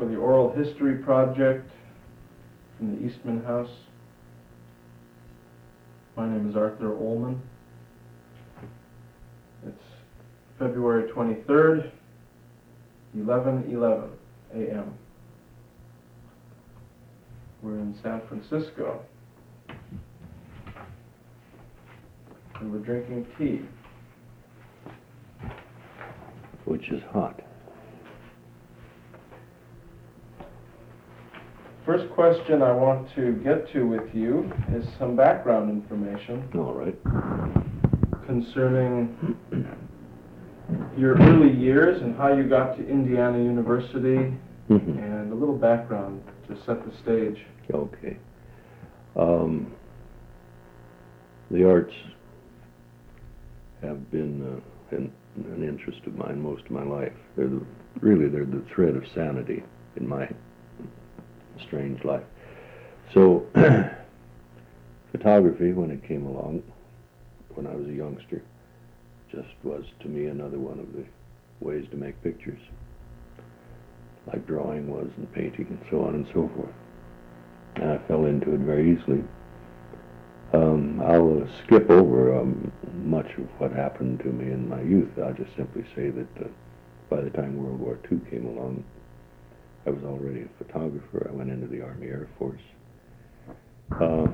for the Oral History Project from the Eastman House. My name is Arthur Ollman. It's February 23rd, 11:11 a.m. We're in San Francisco. And we're drinking tea. Which is hot. First question I want to get to with you is some background information All right. concerning your early years and how you got to Indiana University Mhm. and a little background to set the stage. Okay. Um, the arts have been uh, an, an interest of mine most of my life. They're the, really they're the thread of sanity in my strange life. So, photography, when it came along, when I was a youngster, just was to me another one of the ways to make pictures, like drawing was and painting and so on and so forth. And I fell into it very easily. Um, I'll skip over um, much of what happened to me in my youth. I'll just simply say that uh, by the time World War II came along, I was already a photographer. I went into the Army Air Force. Uh,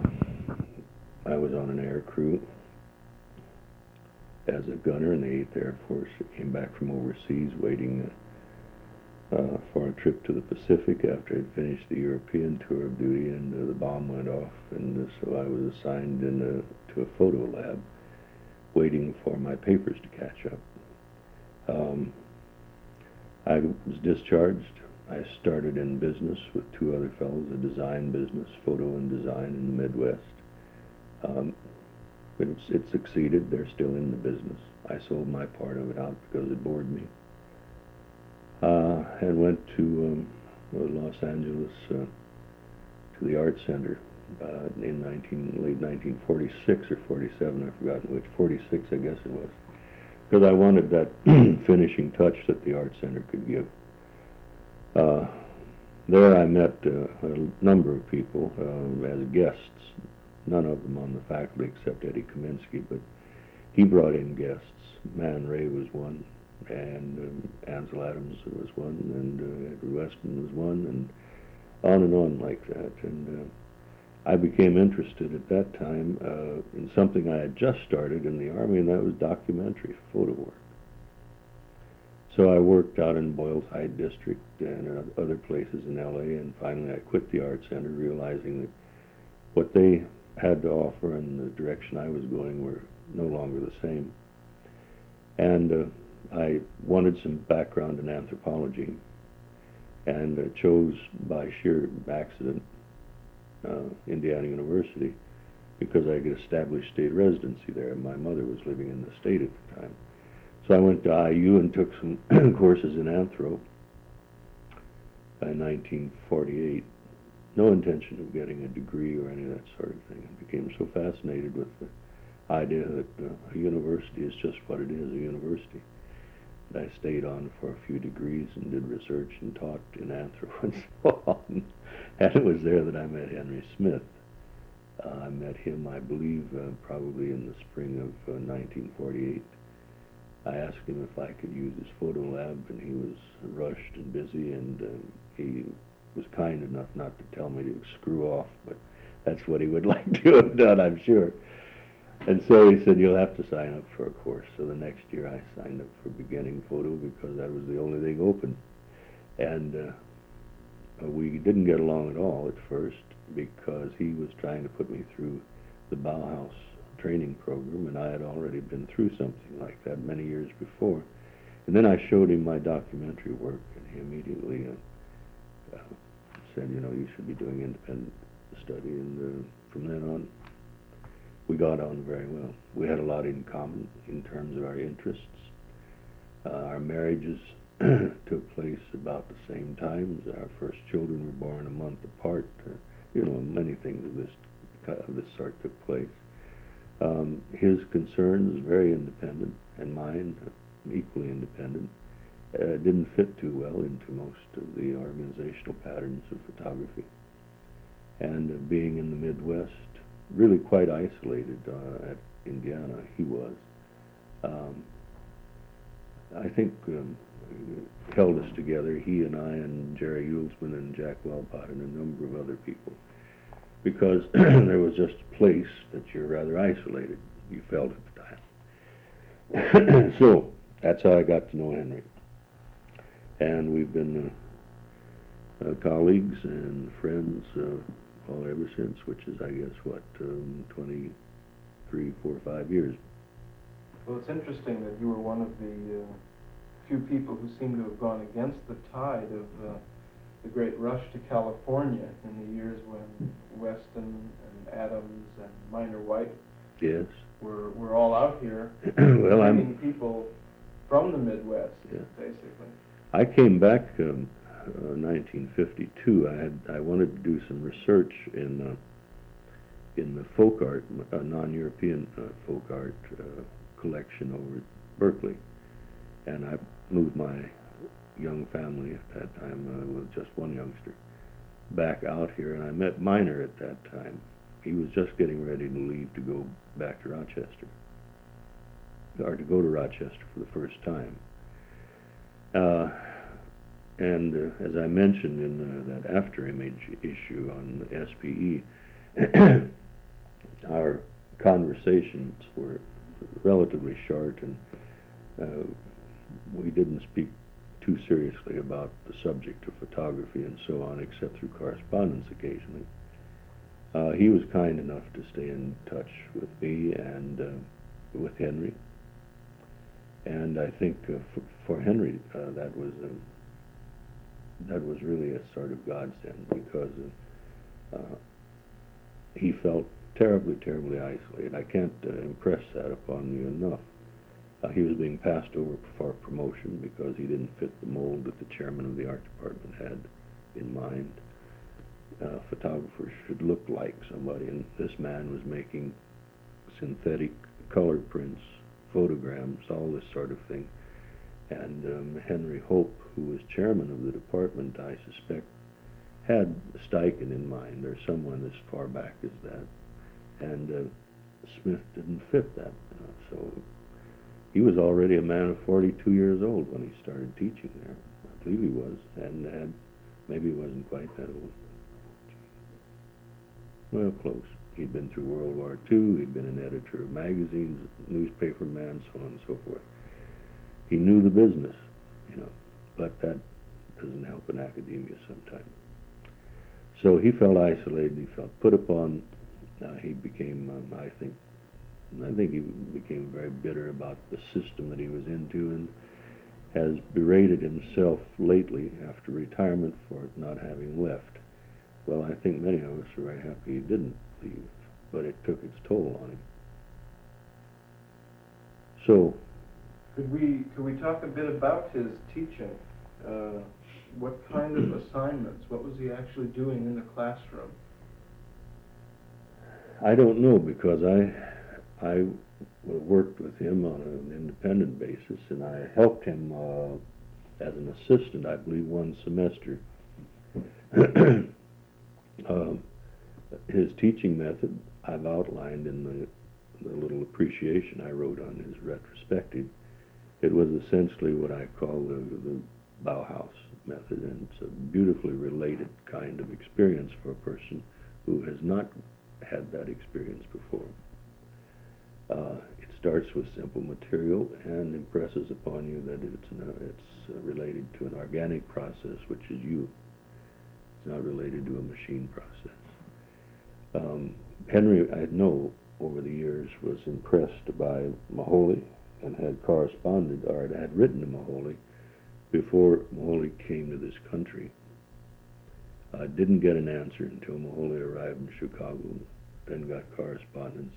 I was on an air crew as a gunner in the 8th Air Force. I came back from overseas waiting uh, for a trip to the Pacific after I'd finished the European tour of duty and uh, the bomb went off. And uh, so I was assigned in a, to a photo lab waiting for my papers to catch up. Um, I was discharged. I started in business with two other fellows, a design business, photo and design in the Midwest. Um, but it's, it succeeded. They're still in the business. I sold my part of it out because it bored me. Uh, and went to um, Los Angeles uh, to the Art Center uh, in 19, late 1946 or 47, I've forgotten which, 46 I guess it was, because I wanted that finishing touch that the Art Center could give. Uh, there I met uh, a number of people uh, as guests, none of them on the faculty except Eddie Kaminski, but he brought in guests. Man Ray was one, and um, Ansel Adams was one, and uh, Edward Weston was one, and on and on like that. And uh, I became interested at that time uh, in something I had just started in the Army, and that was documentary photo work. So I worked out in Boyle Heights District and other places in LA, and finally I quit the Art Center, realizing that what they had to offer and the direction I was going were no longer the same. And uh, I wanted some background in anthropology and uh, chose by sheer accident uh, Indiana University because I could establish state residency there. And my mother was living in the state at the time. So I went to IU and took some courses in anthro by 1948. No intention of getting a degree or any of that sort of thing. I became so fascinated with the idea that uh, a university is just what it is, a university. And I stayed on for a few degrees and did research and taught in anthro and so on. And it was there that I met Henry Smith. Uh, I met him, I believe, uh, probably in the spring of 1948. I asked him if I could use his photo lab, and he was rushed and busy, and uh, he was kind enough not to tell me to screw off, but that's what he would like to have done, I'm sure. And so he said, you'll have to sign up for a course. So the next year I signed up for beginning photo because that was the only thing open. And uh, we didn't get along at all at first because he was trying to put me through the Bauhaus training program, and I had already been through something like that many years before. And then I showed him my documentary work, and he immediately uh, uh, said, you know, you should be doing independent study. And uh, from then on, we got on very well. We had a lot in common in terms of our interests. Uh, our marriages took place about the same time. Our first children were born a month apart. You know, many things of this of this sort took place. Um, his concerns very independent, and mine uh, equally independent. uh, didn't fit too well into most of the organizational patterns of photography. And uh, being in the Midwest, really quite isolated uh, at Indiana, he was. Um, I think um, held us together, he and I and Jerry Uelsmann and Jack Welpott and a number of other people, because there was just a place that you're rather isolated, you felt at the time. so that's how I got to know Henry. And we've been uh, uh, colleagues and friends uh, all ever since, which is, I guess, what, um, 23, 4, 5 years. Well, it's interesting that you were one of the uh, few people who seem to have gone against the tide of uh, the great rush to California in the years when Weston and Adams and Minor White yes. were, were all out here well, I'm, people from the Midwest, yeah. basically. I came back um, uh, 1952. I had I wanted to do some research in uh, in the folk art, uh, non-European uh, folk art uh, collection over at Berkeley, and I moved my young family at that time, uh, with just one youngster, back out here, and I met Minor at that time. He was just getting ready to leave to go back to Rochester, or to go to Rochester for the first time. Uh, and uh, as I mentioned in uh, that after image issue on SPE, our conversations were relatively short and uh, we didn't speak too seriously about the subject of photography and so on, except through correspondence occasionally. Uh, he was kind enough to stay in touch with me and uh, with Henry. And I think uh, for, for, Henry, uh, that was a, that was really a sort of godsend because uh, he felt terribly, terribly isolated. I can't uh, impress that upon you enough. Uh, he was being passed over for promotion because he didn't fit the mold that the chairman of the art department had in mind. Uh, photographers should look like somebody, and this man was making synthetic color prints, photograms, all this sort of thing. And um, Henry Hope, who was chairman of the department, I suspect, had Steichen in mind, or someone as far back as that. And uh, Smith didn't fit that. Uh, so he was already a man of 42 years old when he started teaching there. I believe he was, and maybe he wasn't quite that old. Well, close. He'd been through World War II. He'd been an editor of magazines, newspaper man, so on and so forth. He knew the business, you know, but that doesn't help in academia sometimes. So he felt isolated. He felt put upon. Uh, he became, um, I think, I think he became very bitter about the system that he was into and has berated himself lately after retirement for not having left. Well, I think many of us are very happy he didn't leave, but it took its toll on him. So, could we could we talk a bit about his teaching? Uh, what kind of assignments? What was he actually doing in the classroom? I don't know because I I worked with him on an independent basis, and I helped him uh, as an assistant, I believe, one semester. uh, his teaching method I've outlined in the, the little appreciation I wrote on his retrospective. It was essentially what I call the, the Bauhaus method, and it's a beautifully related kind of experience for a person who has not had that experience before. Uh, it starts with simple material and impresses upon you that it's, it's uh, related to an organic process, which is you. It's not related to a machine process. Um, Henry, I know over the years, was impressed by Moholy and had corresponded or had written to Moholy before Moholy came to this country. I didn't get an answer until Moholy arrived in Chicago, then got correspondence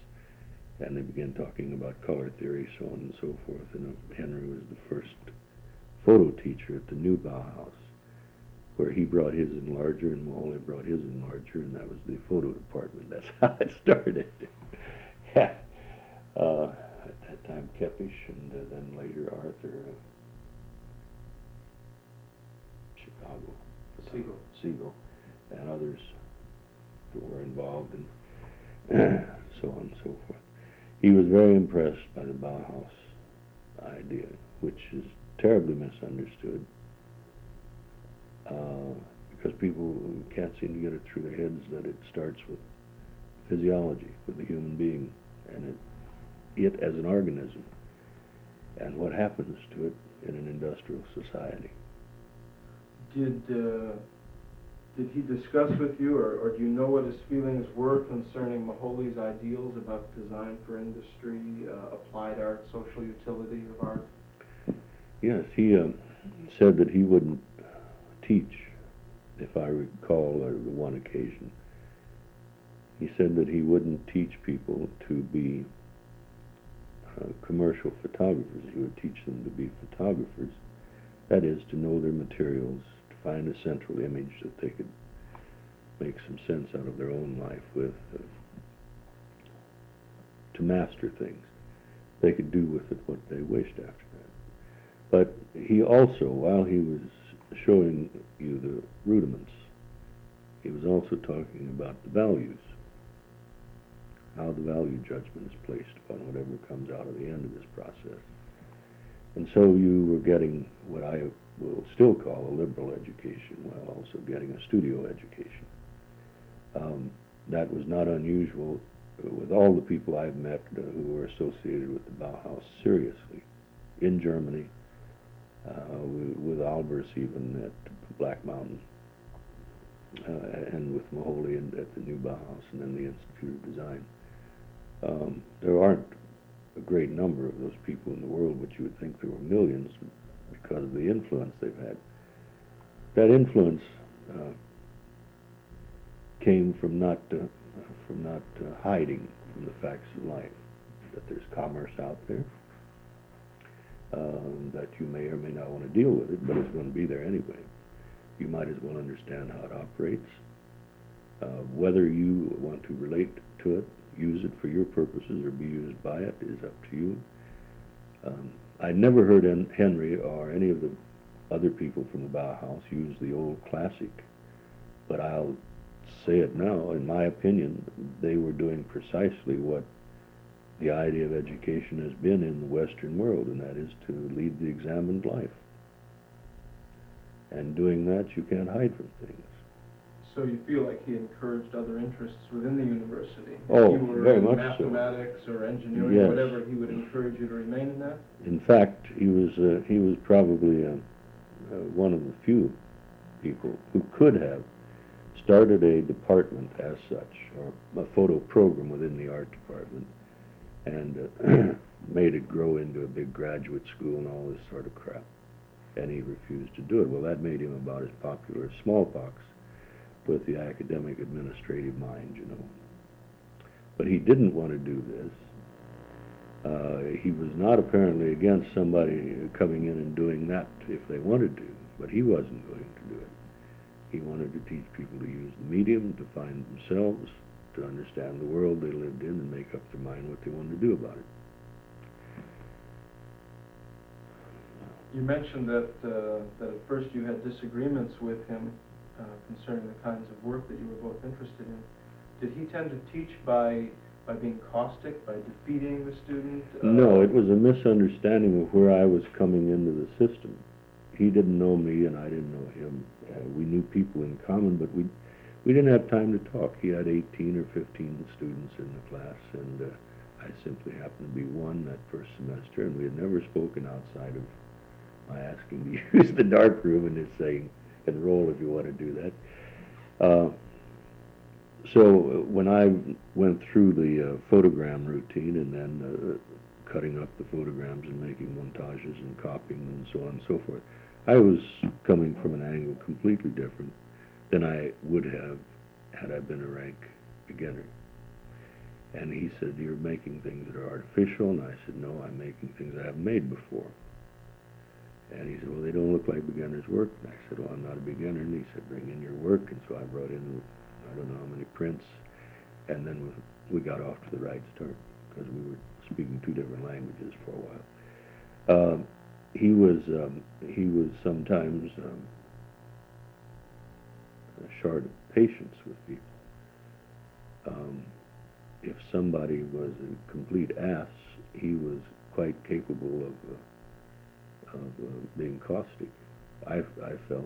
and they began talking about color theory, so on and so forth. And Henry was the first photo teacher at the new Bauhaus, where he brought his enlarger and Moholy brought his enlarger, and that was the photo department. That's how it started. yeah. Uh, at that time, Kepes, and uh, then later Arthur. Chicago. Siegel. Siegel, and others who were involved, and so on and so forth. He was very impressed by the Bauhaus idea, which is terribly misunderstood uh, because people can't seem to get it through their heads that it starts with physiology, with the human being, and it, it as an organism, and what happens to it in an industrial society. Did uh, did he discuss with you, or, or do you know what his feelings were concerning Moholy's ideals about design for industry, uh, applied art, social utility of art? Yes, he uh, said that he wouldn't teach, if I recall, the one occasion. He said that he wouldn't teach people to be uh, commercial photographers. He would teach them to be photographers. That is, to know their materials, find a central image that they could make some sense out of their own life with, uh, to master things. They could do with it what they wished after that. But he also, while he was showing you the rudiments, he was also talking about the values, how the value judgment is placed upon whatever comes out of the end of this process. And so you were getting what I will still call a liberal education while also getting a studio education. Um, that was not unusual with all the people I've met who were associated with the Bauhaus seriously in Germany, uh, with, Albers even at Black Mountain, uh, and with Moholy at the new Bauhaus and then the Institute of Design. Um, there aren't a great number of those people in the world, but you would think there were millions because of the influence they've had. That influence uh, came from not uh, from not uh, hiding from the facts of life, that there's commerce out there, um, that you may or may not want to deal with it, but it's going to be there anyway. You might as well understand how it operates. Uh, whether you want to relate to it, use it for your purposes, or be used by it is up to you. Um, I never heard Henry or any of the other people from the Bauhaus use the old classic, but I'll say it now, in my opinion, they were doing precisely what the idea of education has been in the Western world, and that is to lead the examined life. And doing that, you can't hide from things. So you feel like he encouraged other interests within the university? Oh, if you were very in much mathematics so. or engineering, yes. whatever, he would encourage you to remain in that? In fact, he was uh, he was probably uh, uh, one of the few people who could have started a department as such, or a photo program within the art department, and uh, made it grow into a big graduate school and all this sort of crap. And he refused to do it. Well, that made him about as popular as smallpox with the academic administrative mind, you know. But he didn't want to do this. Uh, he was not apparently against somebody coming in and doing that if they wanted to, but he wasn't going to do it. He wanted to teach people to use the medium, to find themselves, to understand the world they lived in, and make up their mind what they wanted to do about it. You mentioned that uh, that at first you had disagreements with him uh, concerning the kinds of work that you were both interested in. Did he tend to teach by by being caustic, by defeating the student? Uh, no, it was a misunderstanding of where I was coming into the system. He didn't know me, and I didn't know him. Uh, we knew people in common, but we we didn't have time to talk. He had 18 or 15 students in the class, and uh, I simply happened to be one that first semester, and we had never spoken outside of my asking to use the dark room and his saying, enroll if you want to do that. Uh, so when I went through the uh, photogram routine and then uh, cutting up the photograms and making montages and copying and so on and so forth, I was coming from an angle completely different than I would have had I been a rank beginner. And he said, you're making things that are artificial. And I said, no, I'm making things I haven't made before. And he said, well, they don't look like beginner's work. And I said, well, I'm not a beginner. And he said, bring in your work. And so I brought in, I don't know how many prints. And then we, got off to the right start because we were speaking two different languages for a while. Uh, he was um, he was sometimes um, short of patience with people. Um, if somebody was a complete ass, he was quite capable of uh, of uh, being caustic. I, I felt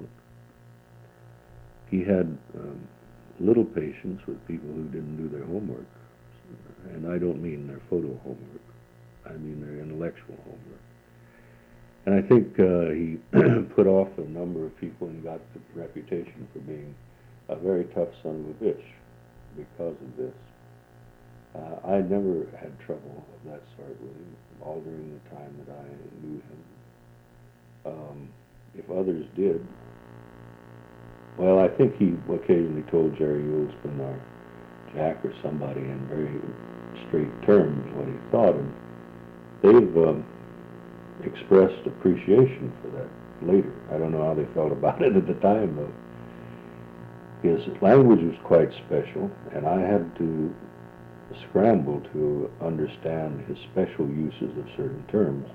he had um, little patience with people who didn't do their homework, and I don't mean their photo homework. I mean their intellectual homework. And I think uh, he put off a number of people and got the reputation for being a very tough son of a bitch because of this. Uh, I never had trouble of that sort with him, all during the time that I knew him. Um, if others did, well, I think he occasionally told Jerry Uelsmann or Jack or somebody in very straight terms what he thought, and they've um, expressed appreciation for that later. I don't know how they felt about it at the time, though. His language was quite special, and I had to scramble to understand his special uses of certain terms.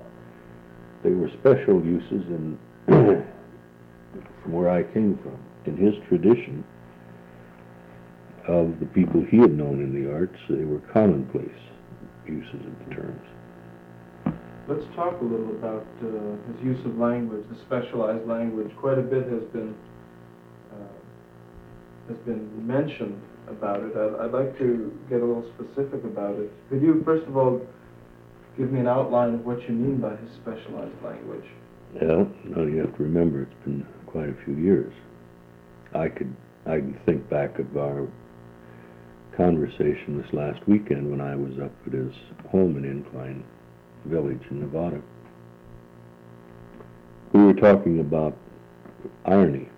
They were special uses in from where I came from. In his tradition of the people he had known in the arts, they were commonplace uses of the terms. Let's talk a little about uh, his use of language, the specialized language. Quite a bit has been uh, has been mentioned about it. I'd, I'd, like to get a little specific about it. Could you, first of all, give me an outline of what you mean by his specialized language? Yeah, now you have to remember it's been quite a few years. I could I can think back of our conversation this last weekend when I was up at his home in Incline village in Nevada. We were talking about irony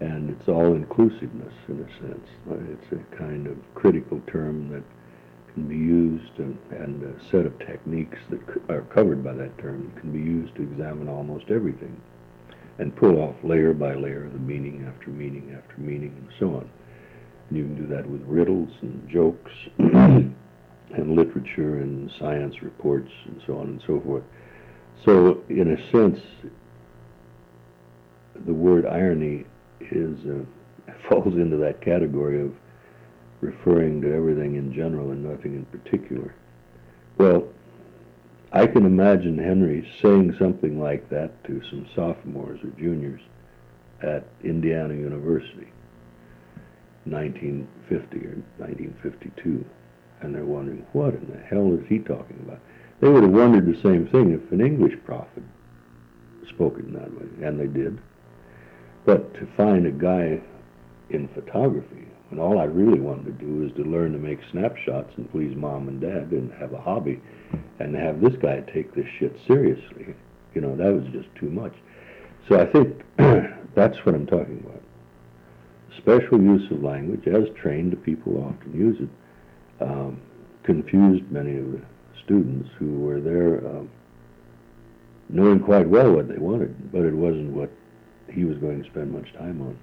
and its all inclusiveness in a sense. It's a kind of critical term that can be used and, and a set of techniques that are covered by that term can be used to examine almost everything and pull off layer by layer the meaning after meaning after meaning and so on. And you can do that with riddles and jokes and literature and science reports and so on and so forth. So, in a sense, the word irony is uh, falls into that category of referring to everything in general and nothing in particular. Well, I can imagine Henry saying something like that to some sophomores or juniors at Indiana University, 1950 or 1952 and they're wondering, what in the hell is he talking about? They would have wondered the same thing if an English prophet spoken that way, and they did. But to find a guy in photography, when all I really wanted to do was to learn to make snapshots and please mom and dad and have a hobby, and have this guy take this shit seriously, you know, that was just too much. So I think that's what I'm talking about. Special use of language, as trained people often use it, um, confused many of the students who were there um, knowing quite well what they wanted, but it wasn't what he was going to spend much time on.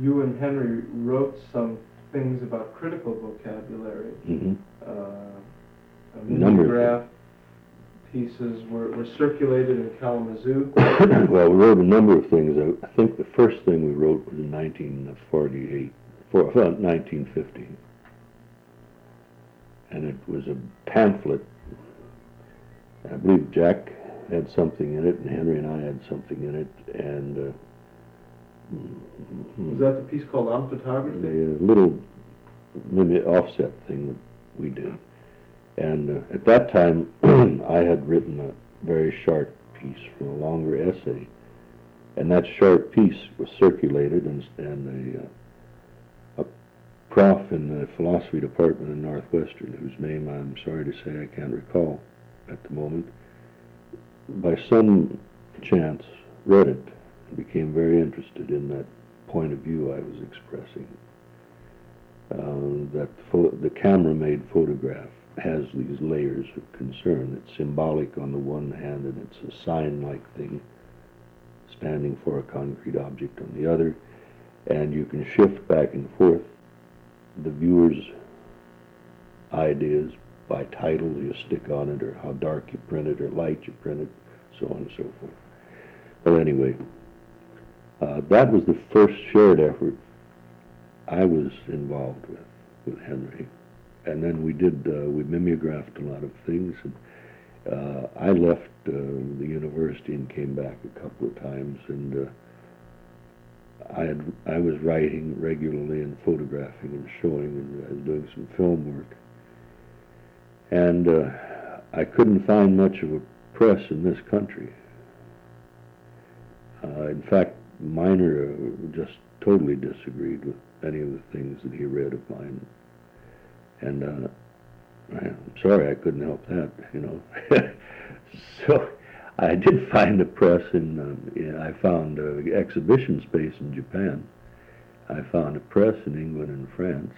You and Henry wrote some things about critical vocabulary. Mm-hmm. Uh, mimeograph pieces were, were circulated in Kalamazoo. well, we wrote a number of things. I think the first thing we wrote was in 1948, for, 1950 and it was a pamphlet. I believe Jack had something in it, and Henry and I had something in it, and uh, was that the piece called On Photography? A little maybe offset thing that we did, and uh, at that time I had written a very short piece from a longer essay, and that short piece was circulated, and, and a uh, prof in the philosophy department in Northwestern, whose name I'm sorry to say I can't recall at the moment, by some chance read it became very interested in that point of view I was expressing. Uh, that the camera-made photograph has these layers of concern. It's symbolic on the one hand, and it's a sign-like thing standing for a concrete object on the other, and you can shift back and forth the viewer's ideas by title you stick on it, or how dark you print it, or light you print it, so on and so forth. But anyway, Uh, that was the first shared effort I was involved with, with Henry. And then we did, uh, we mimeographed a lot of things. And, uh, I left uh, the university and came back a couple of times, and uh, I had I was writing regularly and photographing and showing, and doing some film work. And I couldn't find much of a press in this country. Uh, in fact, Minor uh, just totally disagreed with any of the things that he read of mine. And uh, I'm sorry I couldn't help that, you know. so I did find a press in, um, in I found uh, exhibition space in Japan. I found a press in England and France.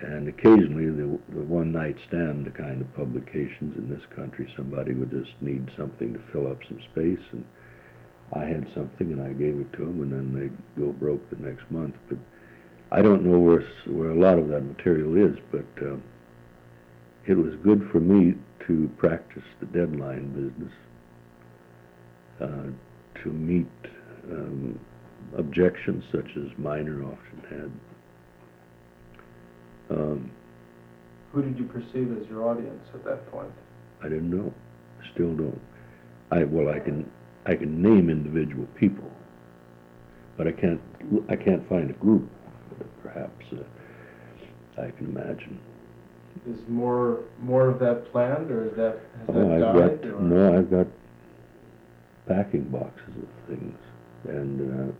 And occasionally the, the one night stand kind of publications in this country, somebody would just need something to fill up some space and I had something and I gave it to them and then they'd go broke the next month. But I don't know where, where a lot of that material is, but uh, it was good for me to practice the deadline business, uh, to meet um, objections such as Minor often had. Um, Who did you perceive as your audience at that point? I didn't know. Still don't. I well, I can I can name individual people, but I can't I can't find a group. Perhaps uh, I can imagine. Is more more of that planned, or is that has oh, that I've died? Got, no, I've got packing boxes of things, and uh,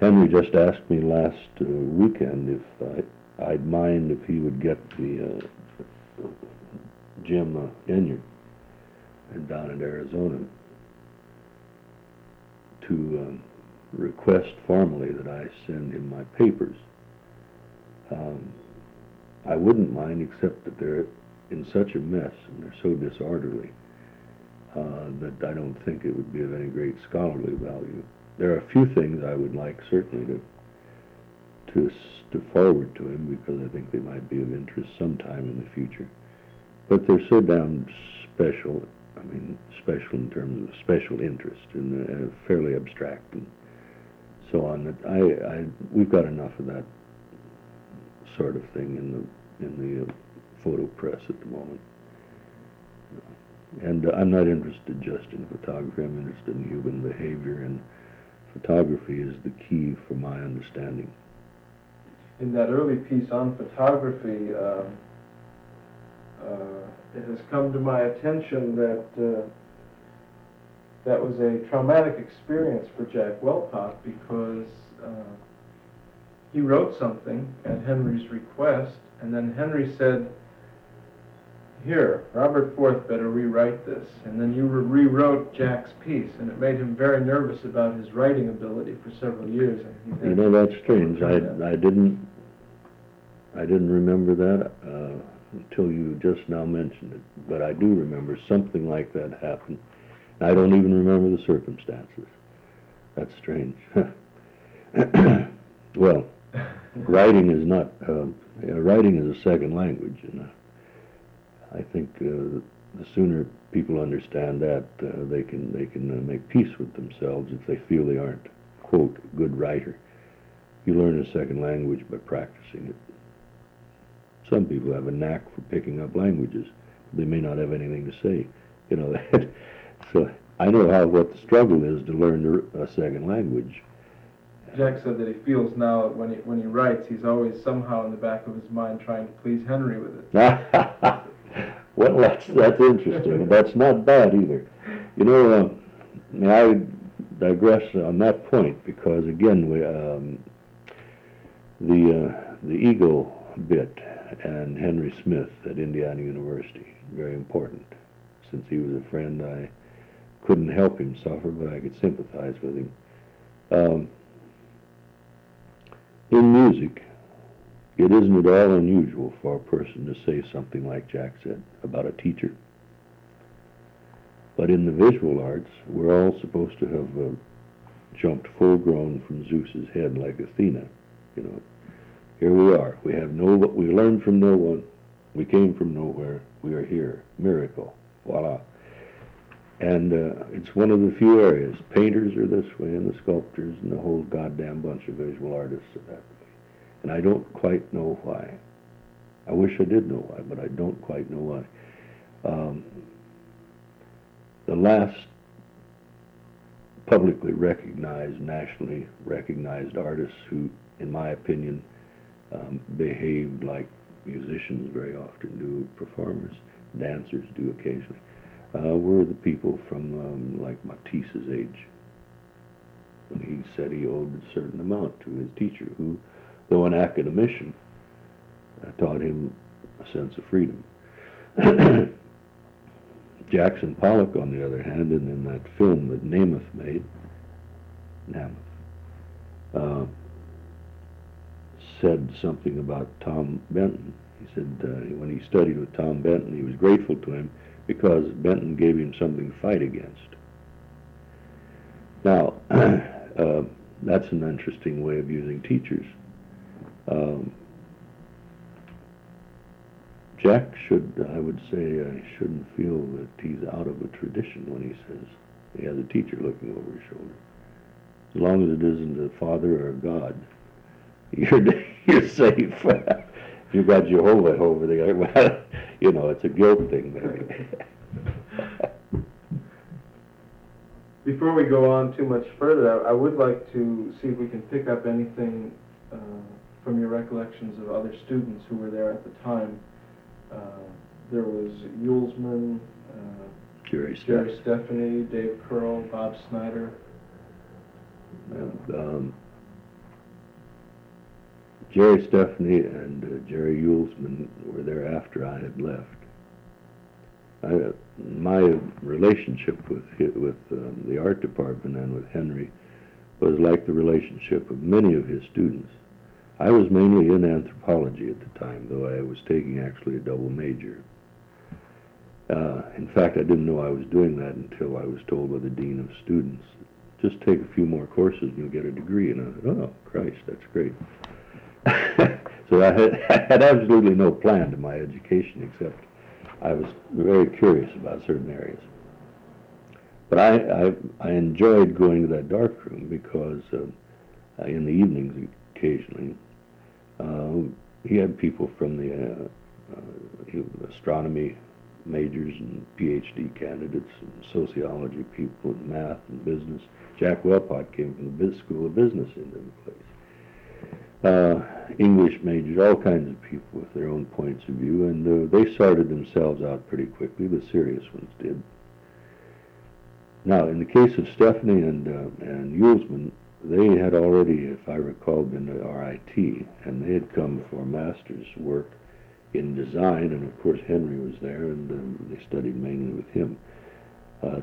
Henry just asked me last uh, weekend if I, I'd mind if he would get the uh, Jim uh, Enyart down in Arizona to um, request formally that I send him my papers. Um, I wouldn't mind, except that they're in such a mess and they're so disorderly uh, that I don't think it would be of any great scholarly value. There are a few things I would like certainly to to to forward to him because I think they might be of interest sometime in the future. But they're so damn special. I mean, special in terms of special interest and uh, fairly abstract and so on. That I, I we've got enough of that sort of thing in the in the uh, photo press at the moment. And I'm not interested just in photography. I'm interested in human behavior, and photography is the key for my understanding. In that early piece on photography, uh, it has come to my attention that uh, that was a traumatic experience for Jack Welpott because uh, he wrote something at Henry's request, and then Henry said, here, Robert Forth better rewrite this. And then you re rewrote Jack's piece, and it made him very nervous about his writing ability for several years. you know, that's strange. I, I didn't, I didn't remember that uh, until you just now mentioned it. But I do remember something like that happened. I don't even remember the circumstances. That's strange. well, writing is not uh, writing is a second language, and uh, I think uh, the sooner people understand that, uh, they can they can uh, make peace with themselves if they feel they aren't quote good writer. You learn a second language by practicing it. Some people have a knack for picking up languages. They may not have anything to say. You know, so I know how what the struggle is to learn a second language Jack said that he feels now that when he when he writes, he's always somehow in the back of his mind trying to please Henry with it. well, that's that's interesting. that's not bad either. You know, uh, I digress on that point because again, we, um, the uh, the ego bit and Henry Smith at Indiana University very important. Since he was a friend, I couldn't help him suffer, but I could sympathize with him. Um, in music, it isn't at all unusual for a person to say something like Jack said about a teacher. But in the visual arts, we're all supposed to have uh, jumped full grown from Zeus's head like Athena. You know, here we are. We have no, we learned from no one. We came from nowhere. We are here. Miracle. Voila. and uh, it's one of the few areas. Painters are this way, and the sculptors, and the whole goddamn bunch of visual artists are that way. And I don't quite know why. I wish I did know why, but I don't quite know why. Um, the last publicly recognized, nationally recognized artists who, in my opinion, um, behaved like musicians very often do, performers, dancers do occasionally, uh, were the people from um, like Matisse's age. When he said he owed a certain amount to his teacher, who, though an academician, uh, taught him a sense of freedom. Jackson Pollock, on the other hand, and in that film that Namuth made, Namuth, uh, said something about Tom Benton. He said uh, when he studied with Tom Benton, he was grateful to him because Benton gave him something to fight against. Now, uh, that's an interesting way of using teachers. Um, Jack should, I would say, uh, shouldn't feel that he's out of a tradition when he says he has a teacher looking over his shoulder. As long as it isn't a father or a God, you're you're safe. if you've got Jehovah over there, well, you know, it's a guilt thing, maybe. Before we go on too much further, I, I would like to see if we can pick up anything uh, from your recollections of other students who were there at the time. Uh, there was Uelsmann, uh, Jerry Jerry Stepp. Stephany, Dave Curl, Bob Snyder. And, um, Jerry Stephany and uh, Jerry Uelsmann were there after I had left. I, my relationship with with um, the art department and with Henry was like the relationship of many of his students. I was mainly in anthropology at the time, though I was taking actually a double major. Uh, in fact, I didn't know I was doing that until I was told by the dean of students, just take a few more courses and you'll get a degree. And I thought, oh, Christ, that's great. so I had, I had absolutely no plan to my education except I was very curious about certain areas. But I, I, I enjoyed going to that dark room because uh, in the evenings occasionally, uh, he had people from the uh, uh, astronomy majors and PhD candidates and sociology people and math and business. Jack Welpott came from the School of Business in the place. Uh, English majors, all kinds of people with their own points of view, and uh, they sorted themselves out pretty quickly. The serious ones did. Now, in the case of Stephany and uh, and Uelsmann, they had already, if I recall, been to RIT, and they had come for master's work in design, and of course Henry was there, and um, they studied mainly with him. Uh,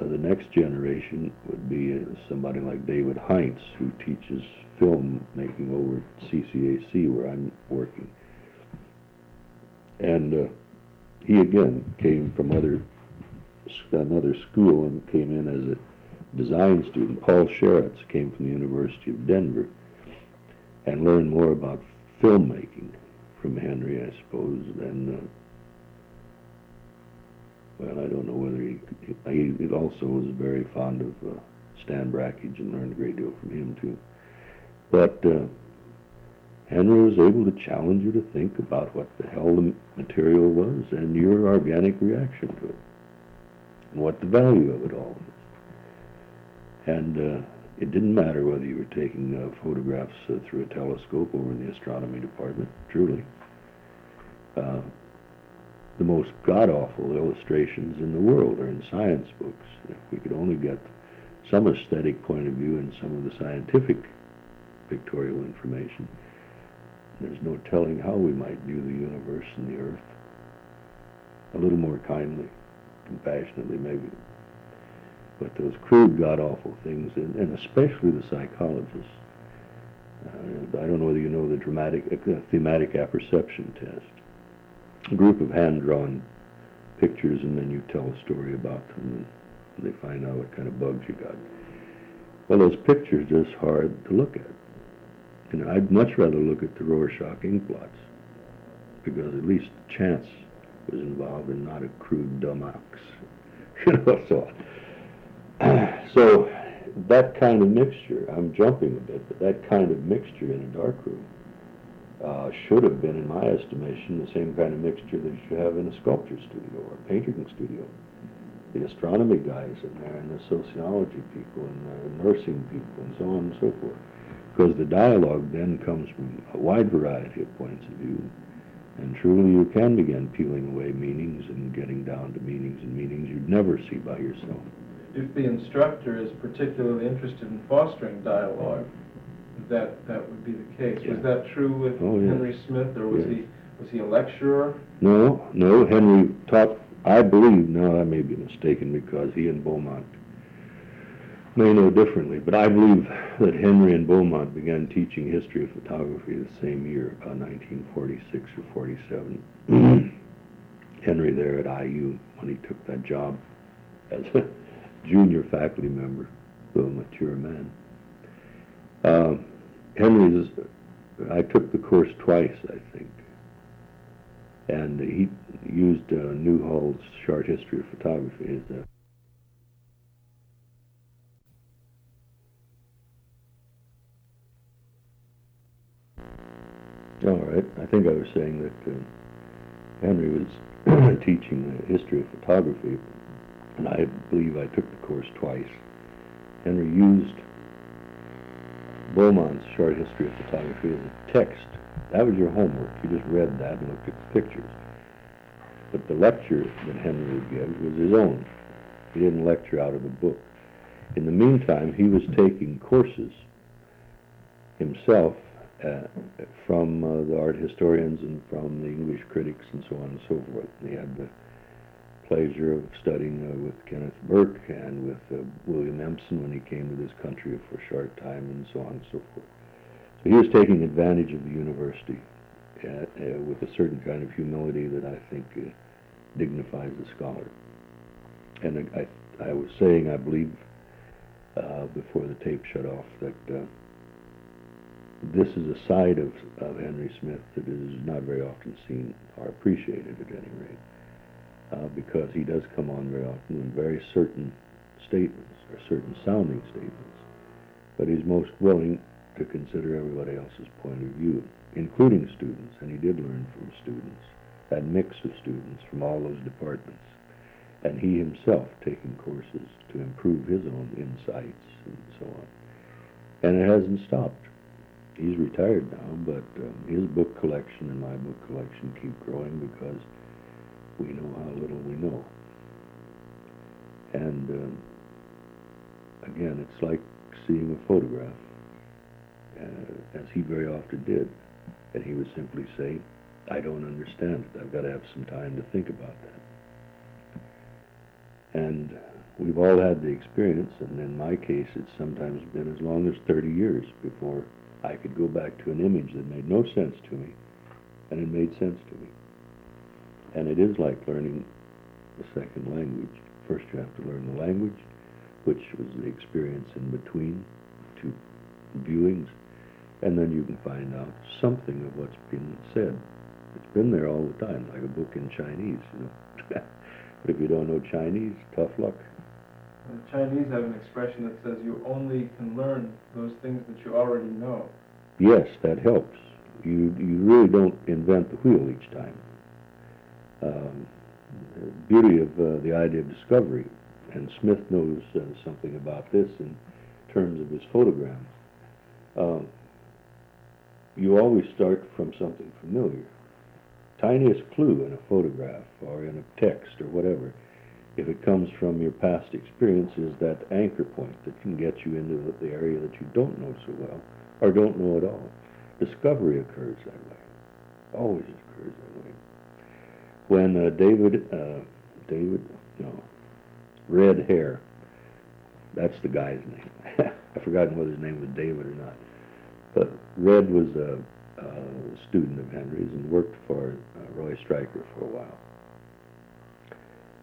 uh, the next generation would be uh, somebody like David Heinz, who teaches film making over at CCAC, where I'm working. And uh, he again came from other another school and came in as a design student. Paul Sharits came from the University of Denver and learned more about filmmaking from Henry, I suppose, than uh, well, I don't know whether he, he, he also was very fond of uh, Stan Brakhage and learned a great deal from him too. But uh, Henry was able to challenge you to think about what the hell the material was and your organic reaction to it, and what the value of it all is. And uh, it didn't matter whether you were taking uh, photographs uh, through a telescope or in the astronomy department, truly. Uh, the most god-awful illustrations in the world are in science books. If we could only get some aesthetic point of view in some of the scientific pictorial information, there's no telling how we might view the universe and the earth. A little more kindly, compassionately maybe. But those crude, god-awful things, and, and especially the psychologists, uh, I don't know whether you know the dramatic, uh, thematic apperception test a group of hand-drawn pictures, and then you tell a story about them, and they find out what kind of bugs you got. Well, those pictures are just hard to look at. Know, I'd much rather look at the Rorschach ink blots, because at least chance was involved and not a crude dumb ox. you know, so, so that kind of mixture, I'm jumping a bit, but that kind of mixture in a darkroom uh, should have been, in my estimation, the same kind of mixture that you have in a sculpture studio or a painting studio. The astronomy guys in there, and the sociology people, and the nursing people, and so on and so forth. Because the dialogue then comes from a wide variety of points of view, and truly you can begin peeling away meanings and getting down to meanings and meanings you'd never see by yourself. If the instructor is particularly interested in fostering dialogue, that that would be the case. Yeah. Was that true with Oh, yeah. Henry Smith, or was Yeah. he was he a lecturer? No, no, Henry taught, I believe, now I may be mistaken because he and Beaumont may know differently, but I believe that Henry and Beaumont began teaching history of photography the same year, uh, 1946 or 47. Henry there at IU when he took that job as a junior faculty member, though a mature man. Uh, Henry's, I took the course twice, I think and he used uh, Newhall's short history of photography as a all right. I think I was saying that uh, Henry was teaching the history of photography, and I believe I took the course twice. Henry used Beaumont's short history of photography as a text that was your homework. You just read that and looked at the pictures. But the lecture that Henry would give was his own. He didn't lecture out of a book. In the meantime, he was taking courses himself uh, from uh, the art historians and from the English critics and so on and so forth. He had the pleasure of studying uh, with Kenneth Burke and with uh, William Empson when he came to this country for a short time and so on and so forth. So he was taking advantage of the university uh, uh, with a certain kind of humility that I think dignifies a scholar. And I, I was saying, I believe, before the tape shut off, that this is a side of, of Henry Smith that is not very often seen or appreciated at any rate, uh, because he does come on very often with very certain statements or certain sounding statements, but he's most willing to consider everybody else's point of view, including students, and he did learn from students, that mix of students from all those departments, and he himself taking courses to improve his own insights and so on. And it hasn't stopped. He's retired now, but um, his book collection and my book collection keep growing because we know how little we know. And um, again, it's like seeing a photograph uh, as he very often did. And he would simply say, I don't understand it. I've got to have some time to think about that. And we've all had the experience, and in my case, it's sometimes been as long as 30 years before I could go back to an image that made no sense to me, and it made sense to me. And it is like learning the second language. First, you have to learn the language, which was the experience in between two viewings, and then you can find out something of what's been said. It's been there all the time, like a book in Chinese, you know. but if you don't know Chinese, tough luck. The Chinese have an expression that says you only can learn those things that you already know. Yes, that helps. You you really don't invent the wheel each time. Um, the beauty of uh, the idea of discovery, and Smith knows uh, something about this in terms of his photograms. Um, you always start from something familiar. Tiniest clue in a photograph or in a text or whatever, if it comes from your past experience, is that anchor point that can get you into the, area that you don't know so well or don't know at all. Discovery occurs that way. Always occurs that way. When uh, David, uh, David, no, Red Hair, that's the guy's name. I've forgotten whether his name was David or not. But Red was a, a student of Henry's and worked for uh, Roy Stryker for a while.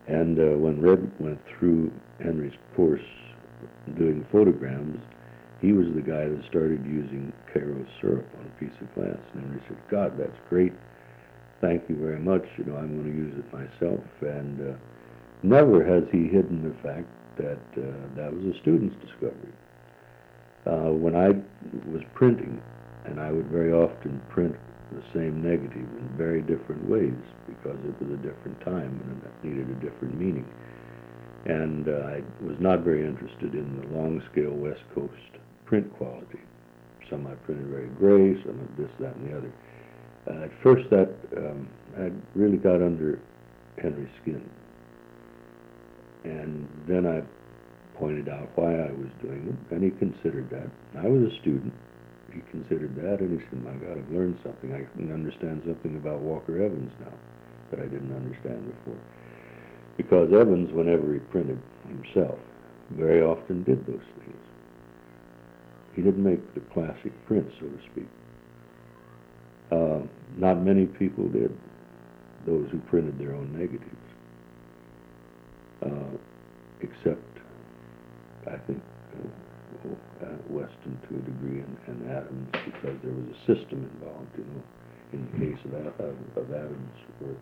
And uh, when Red went through Henry's course doing photograms, he was the guy that started using Karo syrup on a piece of glass. And Henry said, God, that's great. Thank you very much. You know, I'm going to use it myself. And uh, never has he hidden the fact that uh, that was a student's discovery. Uh, when I was printing, and I would very often print the same negative in very different ways because it was a different time and it needed a different meaning. And uh, I was not very interested in the long scale West Coast print quality. Some I printed very gray, some of this, that, and the other. Uh, at first, that um, I really got under Henry's skin. And then I pointed out why I was doing it, and he considered that. I was a student. He considered that, and he said, my God, I've learned something. I can understand something about Walker Evans now that I didn't understand before. Because Evans, whenever he printed himself, very often did those things. He didn't make the classic print, so to speak. Uh, not many people did, those who printed their own negatives, uh, except, I think, uh, uh, Weston to a degree and, and, Adams, because there was a system involved, you know, in the case of, of, of Adams' work.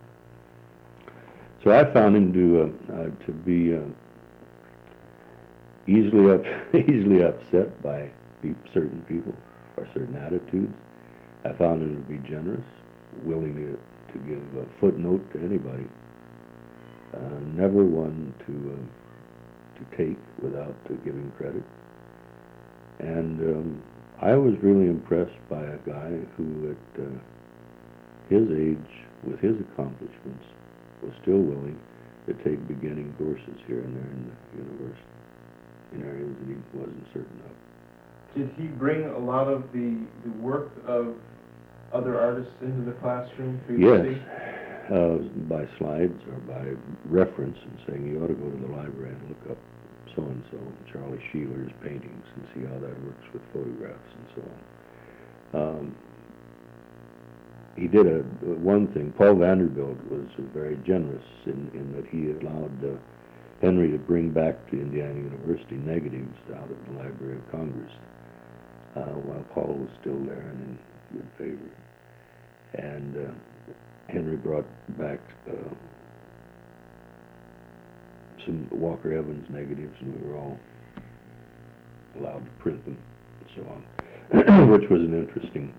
So I found him to, uh, uh, to be easily, up, easily upset by certain people or certain attitudes. I found him to be generous, willing to, to give a footnote to anybody. Uh, never one to uh, to take without uh, giving credit. And um, I was really impressed by a guy who, at uh, his age, with his accomplishments, was still willing to take beginning courses here and there in the university in areas that he wasn't certain of. Did he bring a lot of the, the work of other artists into the classroom for you yes. to see? Uh, by slides or by reference and saying you ought to go to the library and look up so-and-so, Charlie Sheeler's paintings and see how that works with photographs and so on. Um, he did a one thing. Paul Vanderbilt was very generous in, in that he allowed uh, Henry to bring back to Indiana University negatives out of the Library of Congress uh, while Paul was still there and in good favor. And uh, Henry brought back uh, some Walker Evans negatives, and we were all allowed to print them and so on, which was an interesting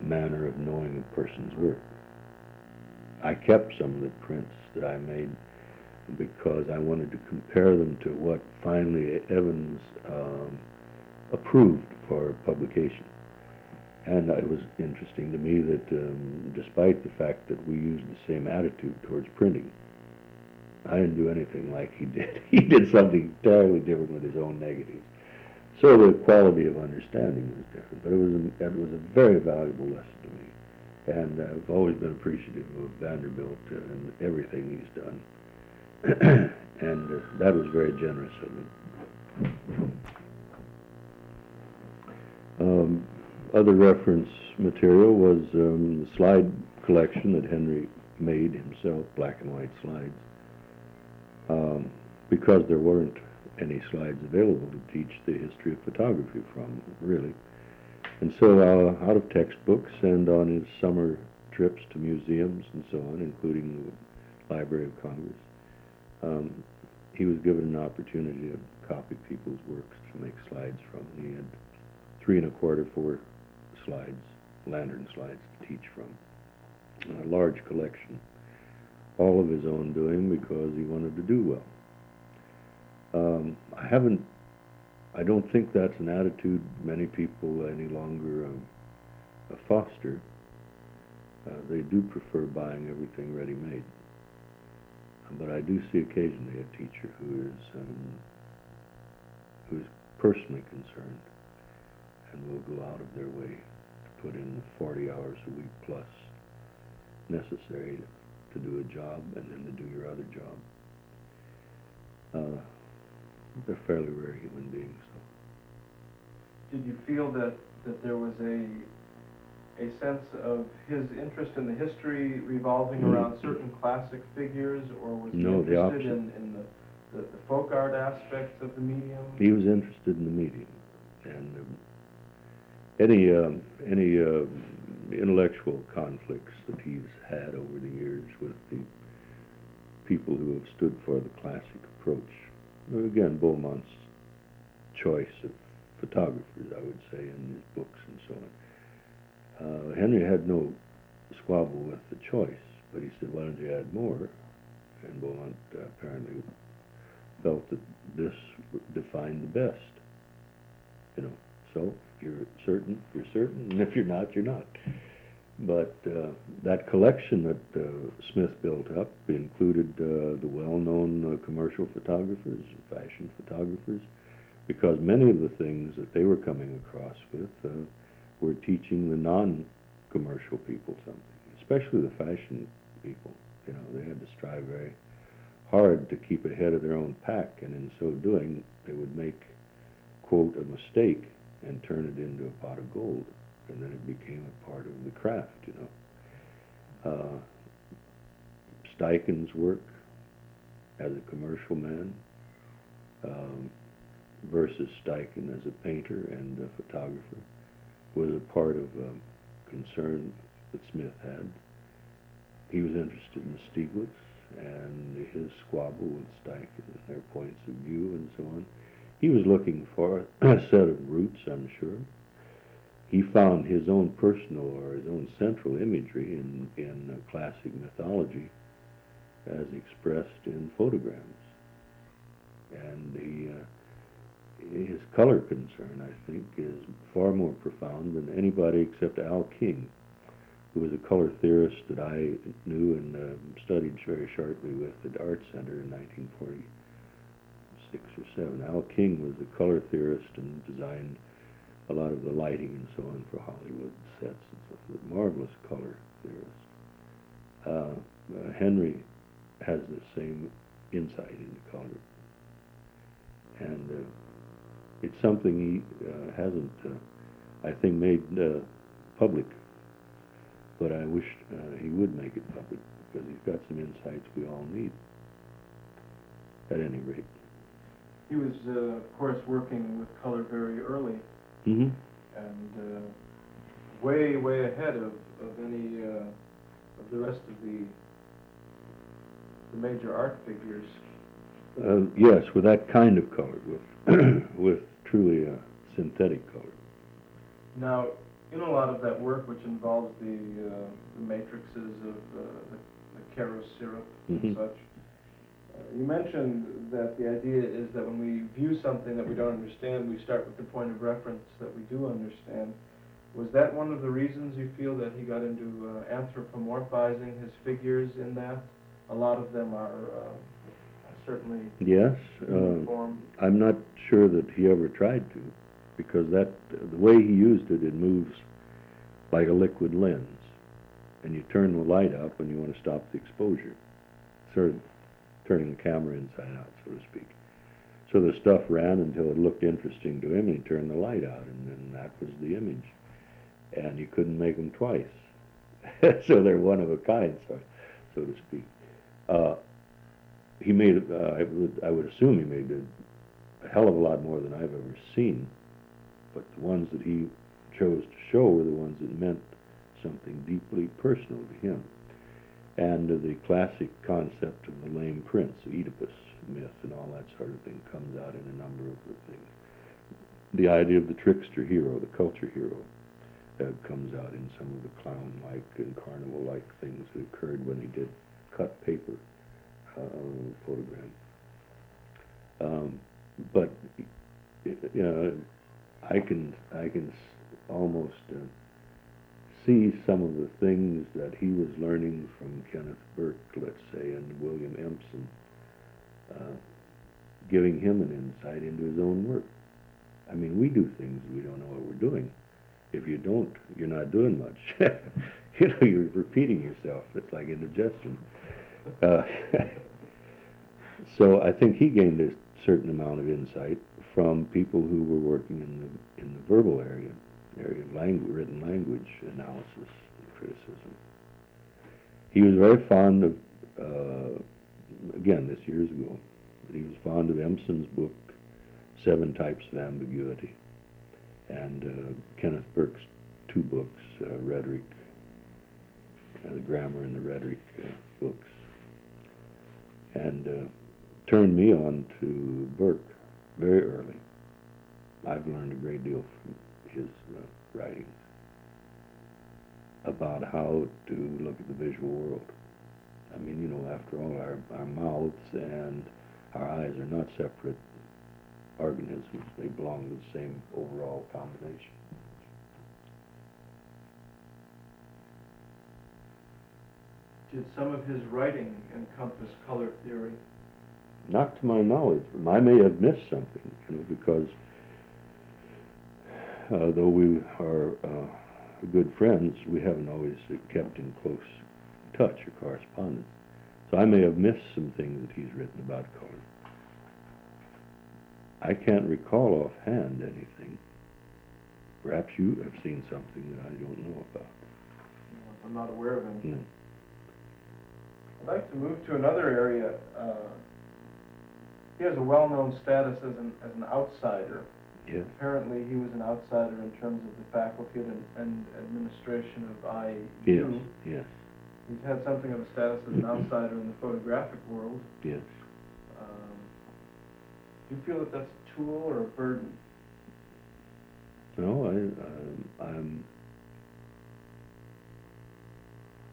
manner of knowing a person's work. I kept some of the prints that I made because I wanted to compare them to what finally Evans um, approved for publication. And it was interesting to me that um, despite the fact that we used the same attitude towards printing, I didn't do anything like he did. he did something entirely different with his own negatives. So the quality of understanding was different, but it was a, it was a very valuable lesson to me. And I've always been appreciative of Vanderbilt and everything he's done. and uh, that was very generous of him. Um, other reference material was um, the slide collection that Henry made himself, black and white slides, um, because there weren't any slides available to teach the history of photography from, really. And so uh, out of textbooks and on his summer trips to museums and so on, including the Library of Congress, um, he was given an opportunity to copy people's works to make slides from. He had three and a quarter, four slides, lantern slides to teach from. A large collection, all of his own doing because he wanted to do well. Um, I haven't, I don't think that's an attitude many people any longer uh, foster. Uh, they do prefer buying everything ready-made. But I do see occasionally a teacher who is um, who is personally concerned and will go out of their way to put in the 40 hours a week plus necessary to, do a job and then to do your other job. Uh, they're fairly rare human beings. So. Did you feel that, that there was a a sense of his interest in the history revolving mm. around certain classic figures, or was no, he interested in, in the, the, the, folk art aspects of the medium? He was interested in the medium, and um, any um, any uh, intellectual conflicts that he's had over the years with the people who have stood for the classic approach. Again, Beaumont's choice of photographers, I would say, in his books and so on. Uh, Henry had no squabble with the choice, but he said, why don't you add more? And Beaumont uh, apparently felt that this defined the best. You know, so you're certain, you're certain, and if you're not, you're not. But uh, that collection that uh, Smith built up included uh, the well-known uh, commercial photographers, fashion photographers, because many of the things that they were coming across with uh, were teaching the non-commercial people something, especially the fashion people. You know, they had to strive very hard to keep ahead of their own pack, and in so doing, they would make, quote, a mistake and turn it into a pot of gold and then it became a part of the craft, you know. Uh, Steichen's work as a commercial man um, versus Steichen as a painter and a photographer was a part of a concern that Smith had. He was interested in Stieglitz and his squabble with Steichen and their points of view and so on. He was looking for a set of roots, I'm sure, he found his own personal or his own central imagery in, in uh, classic mythology as expressed in photographs. And he, uh, his color concern, I think, is far more profound than anybody except Al King, who was a color theorist that I knew and uh, studied very sharply with at the Art Center in 1946 or 7. Al King was a color theorist and designed a lot of the lighting and so on for Hollywood sets and forth. Marvelous color theorist. Uh, uh, Henry has the same insight into color. And uh, it's something he uh, hasn't, uh, I think, made uh, public. But I wish he would make it public because he's got some insights we all need, at any rate. He was, of course, working with color very early Mm-hmm. And uh, way, way ahead of, of any uh, of the rest of the the major art figures. Uh, yes, with that kind of color, with with truly a synthetic color. Now, in a lot of that work, which involves the, uh, the matrices of uh, the, the Karo syrup mm-hmm. and such, you mentioned that the idea is that when we view something that we don't understand, we start with the point of reference that we do understand. Was that one of the reasons you feel that he got into uh, anthropomorphizing his figures in that? A lot of them are uh, certainly yes. Uh, I'm not sure that he ever tried to, because that the way he used it, it moves like a liquid lens, and you turn the light up and you want to stop the exposure. Of turning the camera inside out, so to speak. So the stuff ran until it looked interesting to him, and he turned the light out, and then that was the image. And you couldn't make them twice. so they're one of a kind, so, so to speak. Uh, he made, uh, I, would, I would assume he made a, a hell of a lot more than I've ever seen, but the ones that he chose to show were the ones that meant something deeply personal to him and the classic concept of the lame prince, Oedipus myth, and all that sort of thing comes out in a number of the things. The idea of the trickster hero, the culture hero, uh, comes out in some of the clown-like and carnival-like things that occurred when he did cut paper uh, photogram. Um, but you know, I can I can almost uh, see some of the things that he was learning from Kenneth Burke, let's say, and William Empson, uh, giving him an insight into his own work. I mean, we do things we don't know what we're doing. If you don't, you're not doing much. you know, you're repeating yourself. It's like indigestion. Uh, so I think he gained a certain amount of insight from people who were working in the in the verbal area of language, written language analysis and criticism. He was very fond of, uh, again, this years ago, he was fond of Empson's book, Seven Types of Ambiguity, and uh, Kenneth Burke's two books, uh, Rhetoric, uh, the Grammar and the Rhetoric uh, books. and uh, turned me on to Burke very early. I've learned a great deal from his uh, writings about how to look at the visual world. I mean, you know, after all, our, our mouths and our eyes are not separate organisms. They belong to the same overall combination. Did some of his writing encompass color theory? Not to my knowledge. I may have missed something, you know, because uh, though we are uh, good friends, we haven't always kept in close touch or correspondence. So I may have missed some things that he's written about color. I can't recall offhand anything. Perhaps you have seen something that I don't know about. I'm not aware of anything. No. I'd like to move to another area. Uh, he has a well-known status as an, as an outsider. Yes. Apparently, he was an outsider in terms of the faculty and, and administration of IU. Yes. Yes. He's had something of a status as an outsider in the photographic world. Yes. Um, do you feel that that's a tool or a burden? No, I, um, I'm.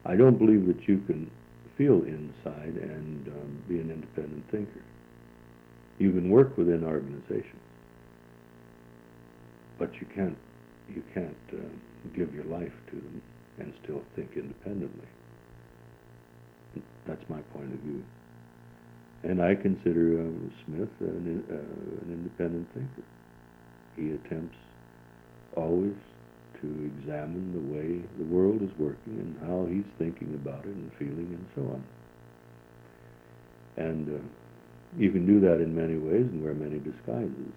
I don't believe that you can feel inside and um, be an independent thinker. You can work within organizations, but you can't. You can't uh, give your life to them and still think independently. That's my point of view. And I consider uh, Smith an, uh, an independent thinker. He attempts always to examine the way the world is working and how he's thinking about it and feeling and so on. And uh, you can do that in many ways and wear many disguises.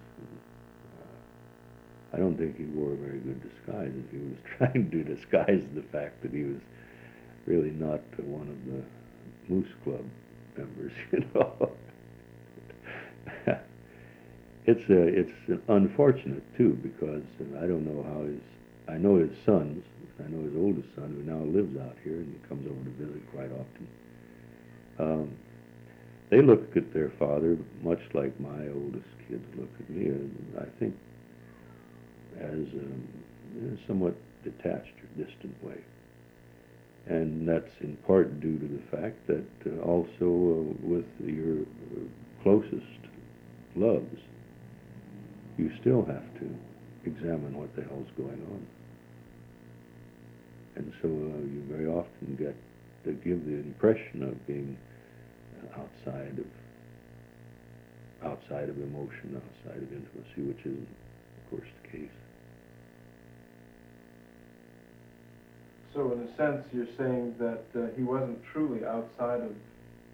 I don't think he wore a very good disguise if he was trying to disguise the fact that he was really not one of the Moose Club members, you know. it's uh, it's unfortunate too because uh, I don't know how his I know his sons. I know his oldest son who now lives out here and he comes over to visit quite often. Um, they look at their father much like my oldest kids look at me. And I think as a somewhat detached or distant way. And that's in part due to the fact that uh, also uh, with your closest loves, you still have to examine what the hell's going on. And so uh, you very often get to give the impression of being outside of outside of emotion, outside of intimacy, which isn't, of course, the case. So, in a sense, you're saying that uh, he wasn't truly outside of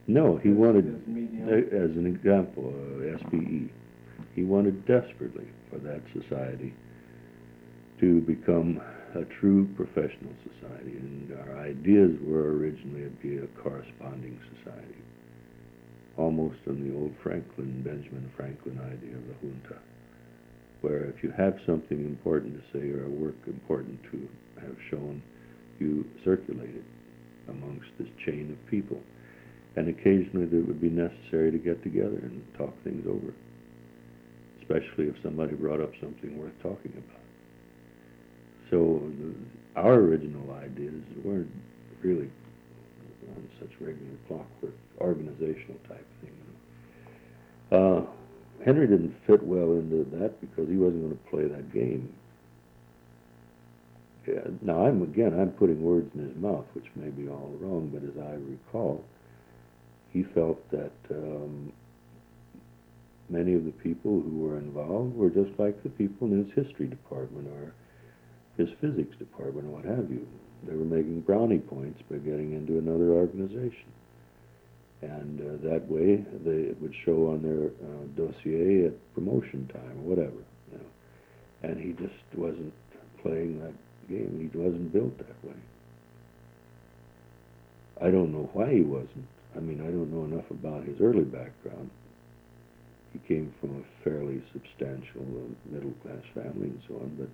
No, he his, wanted, his as an example, uh, SPE, he wanted desperately for that society to become a true professional society, and our ideas were originally to be a corresponding society, almost on the old Franklin, Benjamin Franklin idea of the Junto, where if you have something important to say or a work important to have shown, you circulated amongst this chain of people. And occasionally it would be necessary to get together and talk things over, especially if somebody brought up something worth talking about. So the, our original ideas weren't really on such regular clockwork, organizational type thing. Uh, Henry didn't fit well into that because he wasn't going to play that game. Yeah, now I'm again I'm putting words in his mouth, which may be all wrong, but as I recall, he felt that um, many of the people who were involved were just like the people in his history department or his physics department, or what have you. They were making brownie points by getting into another organization. And uh, that way, they, it would show on their uh, dossier at promotion time or whatever. You know. And he just wasn't playing that game. He wasn't built that way. I don't know why he wasn't. I mean, I don't know enough about his early background. He came from a fairly substantial uh, middle-class family and so on, but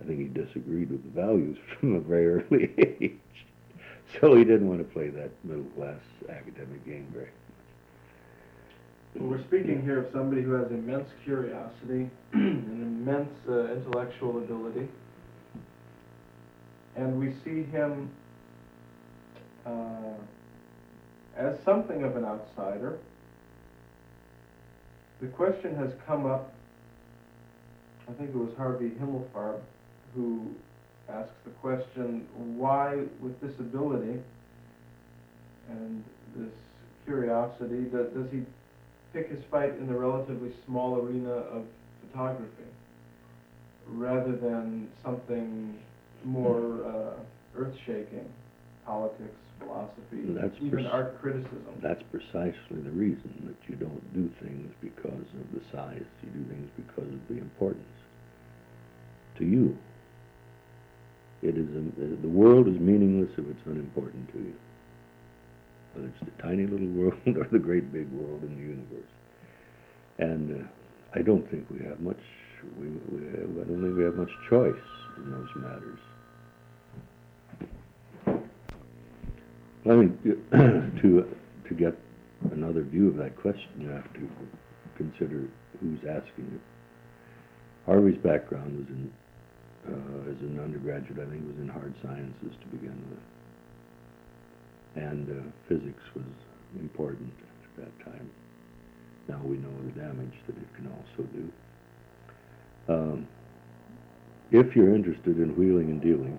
I think he disagreed with the values from a very early age. So he didn't want to play that middle class academic game very much. Well, we're speaking here of somebody who has immense curiosity, an immense uh, intellectual ability, and we see him uh, as something of an outsider. The question has come up, I think it was Harvey Himmelfarb who asks the question, why with this ability and this curiosity, does, does he pick his fight in the relatively small arena of photography rather than something more uh, earth-shaking, politics, philosophy, That's even pers- art criticism. That's precisely the reason that you don't do things because of the size. You do things because of the importance to you. It is a, the world is meaningless if it's unimportant to you. Whether it's the tiny little world or the great big world in the universe. And uh, I don't think we have much. We, we have, I don't think we have much choice in those matters. I mean, to to get another view of that question, you have to consider who's asking it. Harvey's background was in, uh, as an undergraduate, I think, was in hard sciences to begin with, and uh, physics was important at that time. Now we know the damage that it can also do. Um, if you're interested in wheeling and dealing,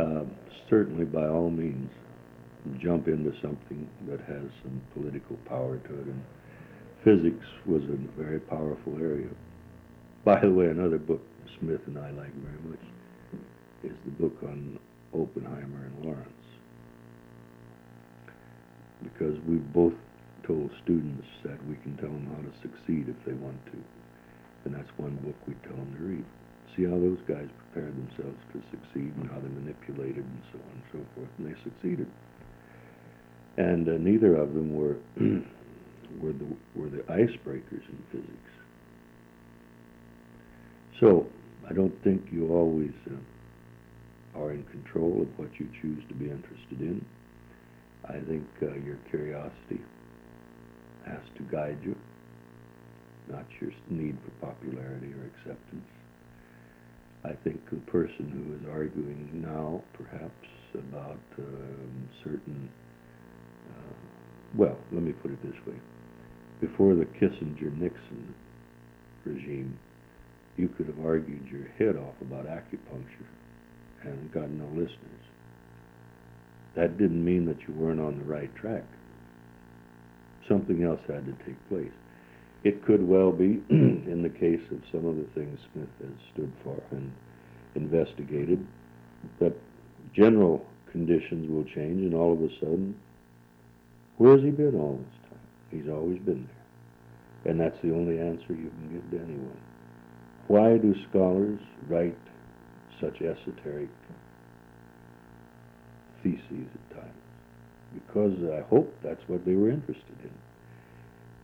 uh, certainly by all means jump into something that has some political power to it. And physics was a very powerful area. By the way, another book Smith and I like very much is the book on Oppenheimer and Lawrence. Because we both told students that we can tell them how to succeed if they want to. And that's one book we tell them to read. See how those guys prepared themselves to succeed and how they manipulated and so on and so forth, and they succeeded. And uh, neither of them were were the were the icebreakers in physics. So I don't think you always uh, are in control of what you choose to be interested in. I think uh, your curiosity has to guide you, not your need for popularity or acceptance. I think the person who is arguing now, perhaps, about um, certain, well, let me put it this way. Before the Kissinger-Nixon regime, you could have argued your head off about acupuncture and got no listeners. That didn't mean that you weren't on the right track. Something else had to take place. It could well be, in the case of some of the things Smith has stood for and investigated, that general conditions will change, and all of a sudden, where has he been all this time? He's always been there. And that's the only answer you can give to anyone. Why do scholars write such esoteric theses at times? Because I hope that's what they were interested in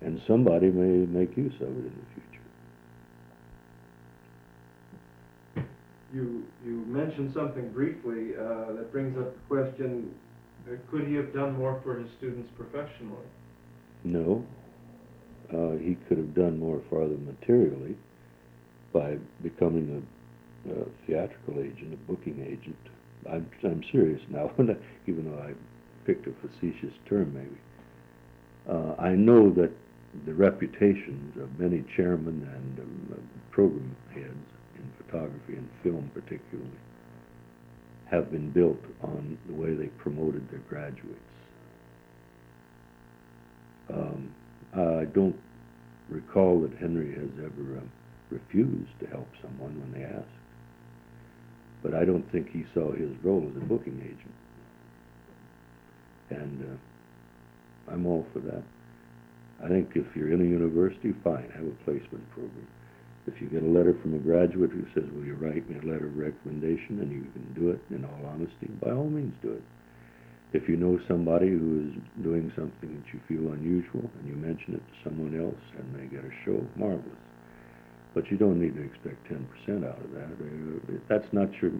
and somebody may make use of it in the future. You, you mentioned something briefly uh, that brings up the question, could he have done more for his students professionally? No. Uh, he could have done more for them materially by becoming a, a theatrical agent, a booking agent. I'm, I'm serious now, even though I picked a facetious term maybe. Uh, I know that the reputations of many chairmen and um, program heads in photography and film particularly have been built on the way they promoted their graduates. Um, I don't recall that Henry has ever um, refused to help someone when they asked. But I don't think he saw his role as a booking agent. And uh, I'm all for that. I think if you're in a university, fine, have a placement program. If you get a letter from a graduate who says, will you write me a letter of recommendation, and you can do it in all honesty, by all means do it. If you know somebody who is doing something that you feel unusual, and you mention it to someone else, and they get a show, marvelous. But you don't need to expect 10% out of that. Uh, That's not your,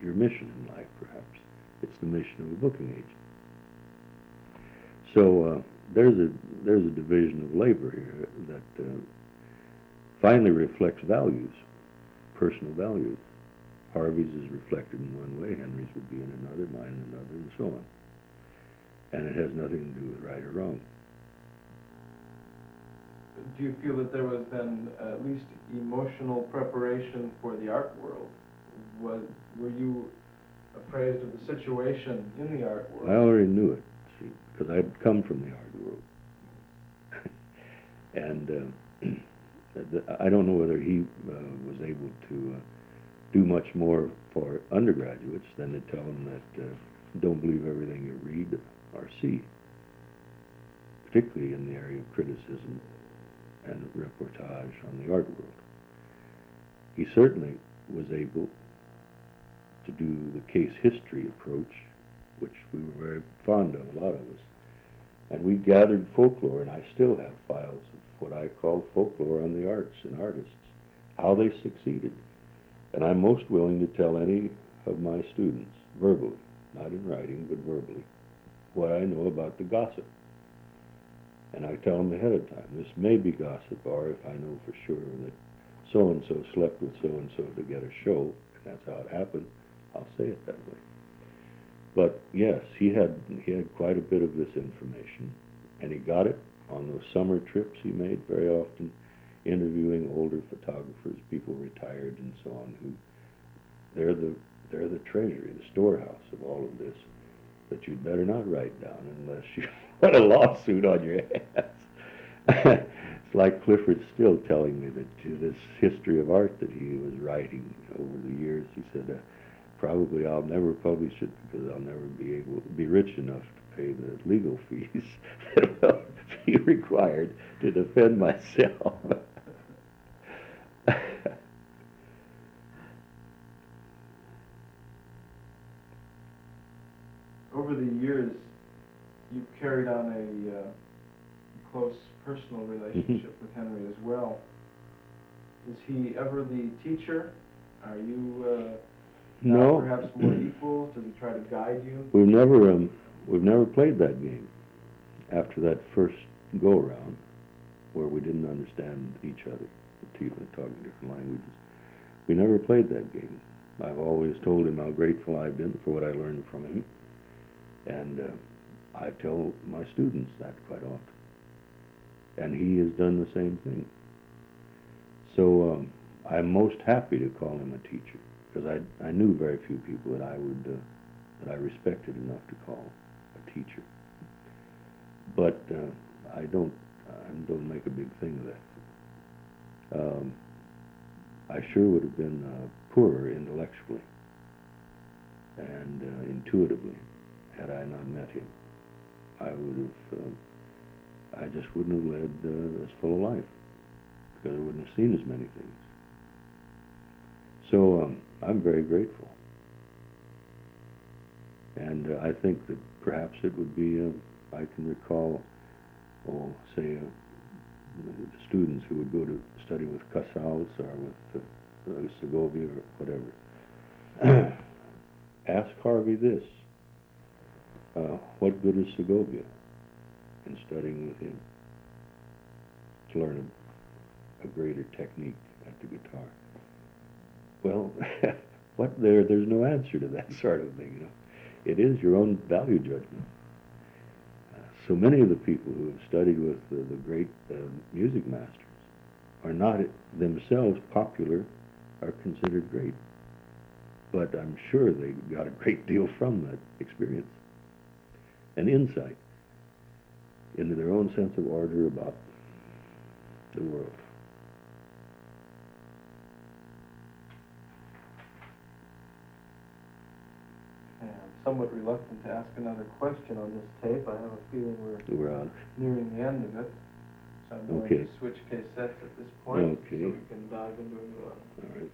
your mission in life, perhaps. It's the mission of a booking agent. So, uh, there's a there's a division of labor here that uh, finally reflects values, personal values. Harvey's is reflected in one way, Henry's would be in another, mine in another, and so on. And it has nothing to do with right or wrong. Do you feel that there was then at least emotional preparation for the art world? Was, were you appraised of the situation in the art world? I already knew it, see, because I'd come from the art world. and uh, I don't know whether he uh, was able to uh, do much more for undergraduates than to tell them that uh, don't believe everything you read or see, particularly in the area of criticism and reportage on the art world. He certainly was able to do the case history approach, which we were very fond of, a lot of us. And we gathered folklore, and I still have files of what I call folklore on the arts and artists, how they succeeded. And I'm most willing to tell any of my students, verbally, not in writing, but verbally, what I know about the gossip. And I tell them ahead of time, this may be gossip, or if I know for sure that so-and-so slept with so-and-so to get a show, and that's how it happened, I'll say it that way. But yes, he had he had quite a bit of this information, and he got it on those summer trips he made very often, interviewing older photographers, people retired and so on, who they're the they're the treasury, the storehouse of all of this that you'd better not write down unless you put a lawsuit on your hands. it's like Clyfford Still telling me that uh, this history of art that he was writing over the years, he said, uh, probably I'll never publish it because I'll never be able to be rich enough to pay the legal fees that will be required to defend myself. Over the years, you've carried on a uh, close personal relationship with Henry as well. Is he ever the teacher? Are you uh, no, perhaps more equal? Does he try to guide you? we've never um, we've never played that game after that first go around where we didn't understand each other, even talking different languages. We never played that game. I've always told him how grateful I've been for what I learned from him, and uh, I tell my students that quite often. And he has done the same thing. So um, I'm most happy to call him a teacher because I I knew very few people that I would uh, that I respected enough to call teacher. But uh, I don't I don't make a big thing of that. Um, I sure would have been uh, poorer intellectually and uh, intuitively had I not met him. I would have, uh, I just wouldn't have led uh, as full a life because I wouldn't have seen as many things. So um, I'm very grateful. And uh, I think that perhaps it would be, uh, I can recall, oh, say, uh, the students who would go to study with Casals or with uh, Segovia or whatever. Ask Harvey this. Uh, what good is Segovia in studying with him to learn a, a greater technique at the guitar? Well, what there? There's no answer to that sort of thing. You know, it is your own value judgment. Uh, so many of the people who have studied with the, the great uh, music masters are not themselves popular or considered great, but I'm sure they got a great deal from that experience, an insight into their own sense of order about the world. And I'm somewhat reluctant to ask another question on this tape. I have a feeling we're We're on. nearing the end of it. So I'm going to switch cassettes at this point Okay. so we can dive into a new one. All right.